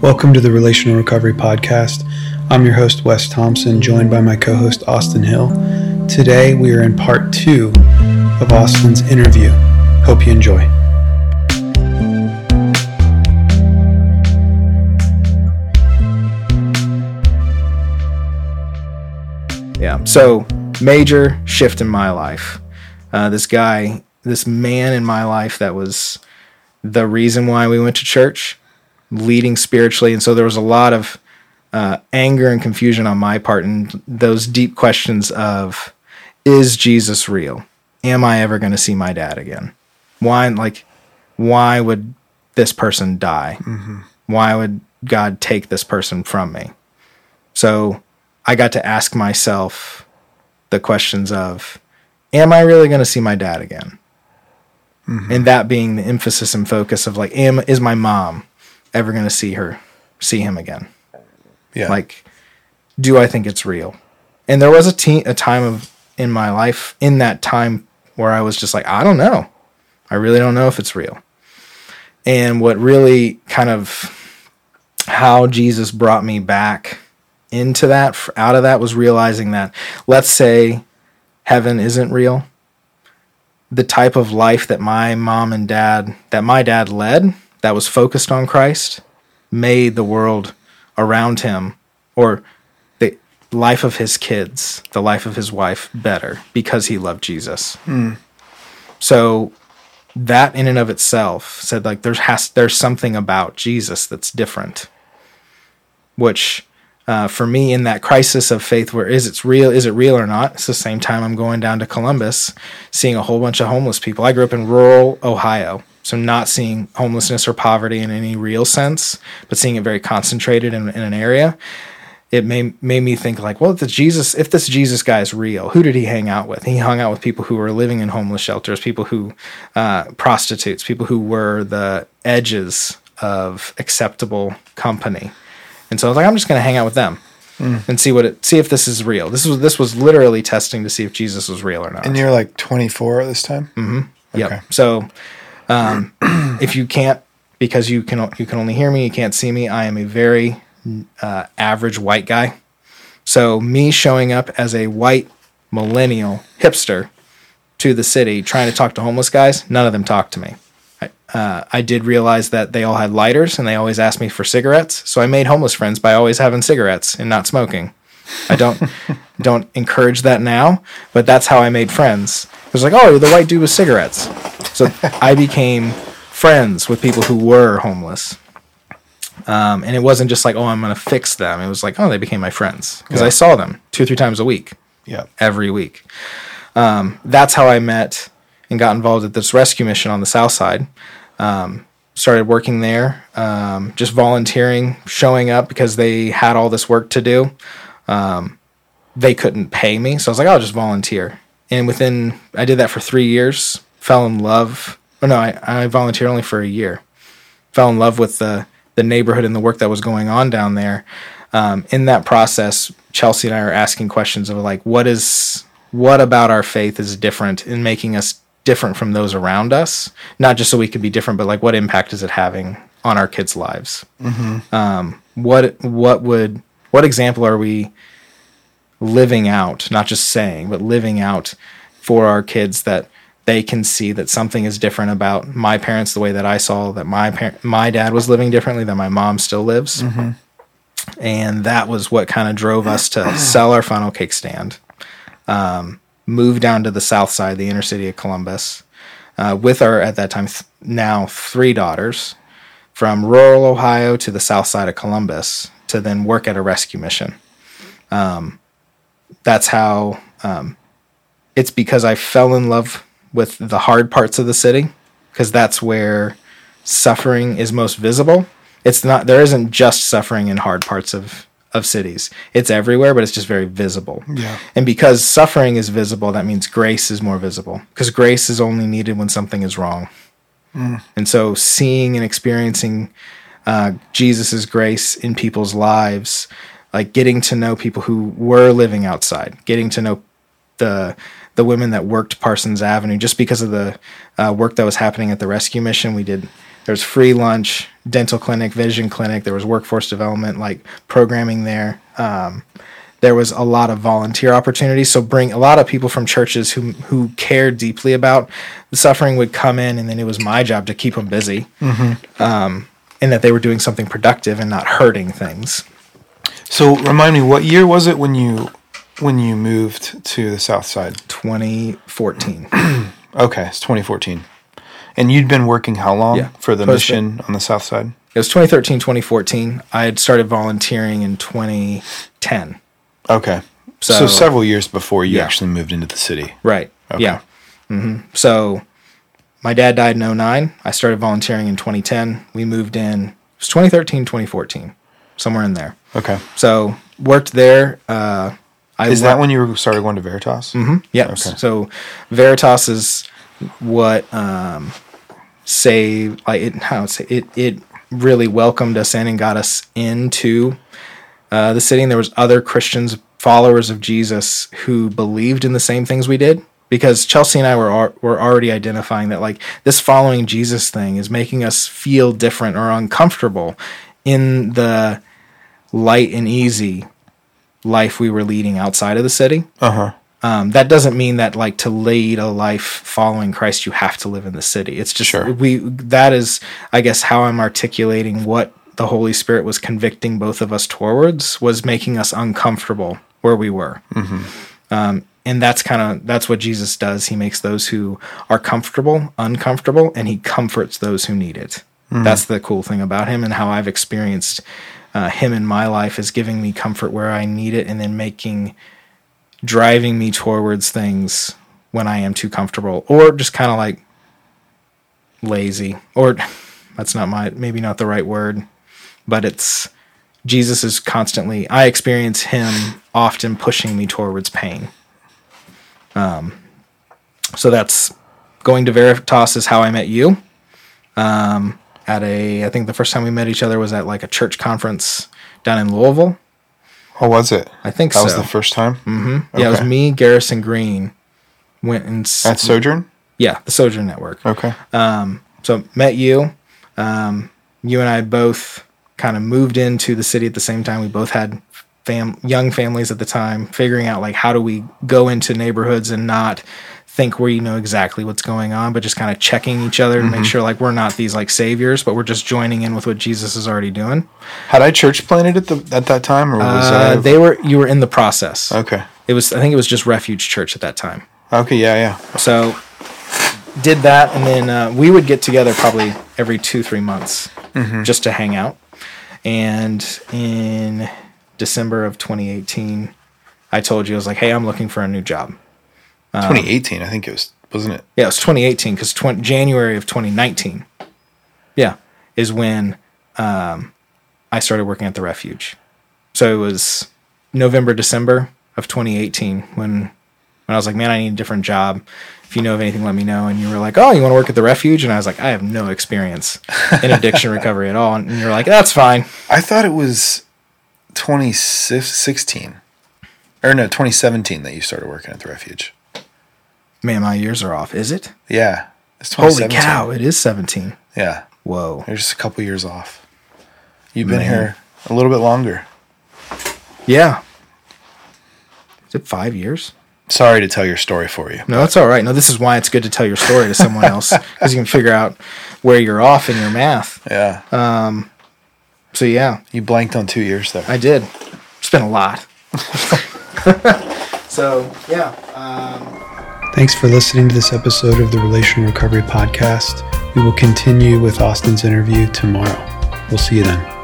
Welcome to the Relational Recovery Podcast. I'm your host, Wes Thompson, joined by my co host, Austin Hill. Today, we are in part two of Austin's interview. Hope you enjoy. Yeah. So, major shift in my life. Uh, this guy, this man in my life that was the reason why we went to church, leading spiritually. And so there was a lot of uh, anger and confusion on my part and those deep questions of is Jesus real? Am I ever going to see my dad again? Why, like, why would this person die? Why would God take this person from me? So I got to ask myself the questions of, am I really going to see my dad again? And that being the emphasis and focus of like, am is my mom ever going to see her, see him again? Yeah. Like, do I think it's real? And there was a te- a time of in my life in that time where I was just like, I don't know. I really don't know if it's real. And what really kind of how Jesus brought me back into that out of that was realizing that let's say heaven isn't real. The type of life that my mom and dad that my dad led that was focused on Christ made the world around him or the life of his kids, the life of his wife better because he loved Jesus. So that in and of itself said like there's has there's something about Jesus that's different. Which uh, for me in that crisis of faith where is it's real is it real or not it's the same time i'm going down to columbus seeing a whole bunch of homeless people i grew up in rural ohio so not seeing homelessness or poverty in any real sense but seeing it very concentrated in, in an area it made, made me think like well if the jesus if this jesus guy is real who did he hang out with he hung out with people who were living in homeless shelters people who uh, prostitutes people who were the edges of acceptable company and so I was like, I'm just going to hang out with them and see what it see if this is real. This was this was literally testing to see if Jesus was real or not. and you're like 24 at this time? Yep. okay. So um, if you can't because you can you can only hear me, you can't see me. I am a very uh, average white guy. So me showing up as a white millennial hipster to the city trying to talk to homeless guys, none of them talked to me. Uh, I did realize that they all had lighters and they always asked me for cigarettes. So I made homeless friends by always having cigarettes and not smoking. I don't don't encourage that now, but that's how I made friends. It was like, oh, you're the white dude with cigarettes. So I became friends with people who were homeless. Um, and it wasn't just like, oh, I'm going to fix them. It was like, oh, they became my friends because I saw them two or three times a week Yeah. every week. Um, that's how I met and got involved at this rescue mission on the south side. Um, started working there, um, just volunteering, showing up because they had all this work to do. Um, they couldn't pay me, so I was like, I'll just volunteer. And within, I did that for three years. Fell in love. Oh no, I, I volunteered only for a year. Fell in love with the the neighborhood and the work that was going on down there. Um, in that process, Chelsea and I are asking questions of like, what is what about our faith is different in making us different from those around us? Not just so we could be different, but like, what impact is it having on our kids' lives? Um, what what would what example are we living out? Not just saying, but living out for our kids that they can see that something is different about my parents the way that I saw that my par- my dad was living differently than my mom still lives. And that was what kind of drove us to sell our funnel cake stand, um, move down to the south side, the inner city of Columbus, uh, with our at that time th- now three daughters, from rural Ohio to the south side of Columbus to then work at a rescue mission. Um, that's how um, it's because I fell in love with the hard parts of the city because that's where suffering is most visible. It's not there isn't just suffering in hard parts of of cities. It's everywhere, but it's just very visible. Yeah. And because suffering is visible, that means grace is more visible because grace is only needed when something is wrong. And so seeing and experiencing uh, Jesus' grace in people's lives, like getting to know people who were living outside, getting to know the the women that worked Parsons Avenue just because of the uh, work that was happening at the rescue mission. We did there was free lunch, dental clinic, vision clinic. There was workforce development, like programming there. Um, there was a lot of volunteer opportunities. So bring a lot of people from churches who who cared deeply about the suffering would come in, and then it was my job to keep them busy, um, and that they were doing something productive and not hurting things. So remind me, what year was it when you when you moved to the south side? 2014. Okay, it's 2014. And you'd been working how long Yeah. for the mission on the south side? It was 2013, 2014. I had started volunteering in 2010. Okay. So, So- several years before you Yeah. actually moved into the city. Right. Okay. Yeah. hmm So my dad died in 09. I started volunteering in 2010. We moved in, it was 2013, 2014, somewhere in there. Okay. So worked there. Uh, I Is that when you started going to Veritas? Mm-hmm. Yep. Okay. So Veritas is what um, saved, like it, how say it, it really welcomed us in and got us into uh, the city. And there was other Christians, followers of Jesus, who believed in the same things we did. Because Chelsea and I were were already identifying that like this following Jesus thing is making us feel different or uncomfortable in the light and easy life we were leading outside of the city. Uh huh. Um, that doesn't mean that like to lead a life following Christ, you have to live in the city. It's just Sure. we that is, I guess, how I'm articulating what the Holy Spirit was convicting both of us towards was making us uncomfortable where we were. Um, and that's kind of that's what Jesus does. He makes those who are comfortable uncomfortable, and he comforts those who need it. That's the cool thing about him, and how I've experienced uh, him in my life is giving me comfort where I need it, and then making driving me towards things when I am too comfortable or just kind of like lazy or that's not my maybe not the right word but it's Jesus is constantly I experience him often pushing me towards pain. Um so that's going to Veritas is how I met you. Um at a I think the first time we met each other was at like a church conference down in Louisville Oh, was it? I think That so was the first time Mm-hmm. Yeah, it was me, Garrison Green, went and at Sojourn. yeah, the Sojourn Network. Okay. Um, so met you. Um, you and I both kind of moved into the city at the same time. We both had fam- young families at the time, figuring out like how do we go into neighborhoods and not think we know exactly what's going on, but just kind of checking each other to make sure like we're not these like saviors, but we're just joining in with what Jesus is already doing. Had I church planted at the at that time, or was Uh, they were you were in the process. okay. It was I think it was just Refuge Church at that time. Okay. Yeah. Yeah. So did that, and then uh, we would get together probably every two three months just to hang out. And in December of 2018, I told you I was like, "Hey, I'm looking for a new job." 2018. I think it was. Wasn't it? Yeah, it was 2018 because tw- January of 2019, yeah, is when um, I started working at the refuge. So it was November, December of 2018 when when I was like, man, I need a different job. If you know of anything, let me know. And you were like, oh, you want to work at the refuge? And I was like, I have no experience in addiction recovery at all. And you're like, that's fine. I thought it was 2016 or no 2017 that you started working at the refuge. Man, my years are off. Is it? Yeah. It's Holy cow! It is 17. Yeah. Whoa. You're just a couple years off. You've been Man. here a little bit longer. Yeah. Is it five years? Sorry to tell your story for you. No, that's all right. No, this is why it's good to tell your story to someone else because you can figure out where you're off in your math. Yeah. Um. So yeah, you blanked on two years there. I did. It's been a lot. so yeah, Thanks for listening to this episode of the Relational Recovery Podcast. We will continue with Austin's interview tomorrow. We'll see you then.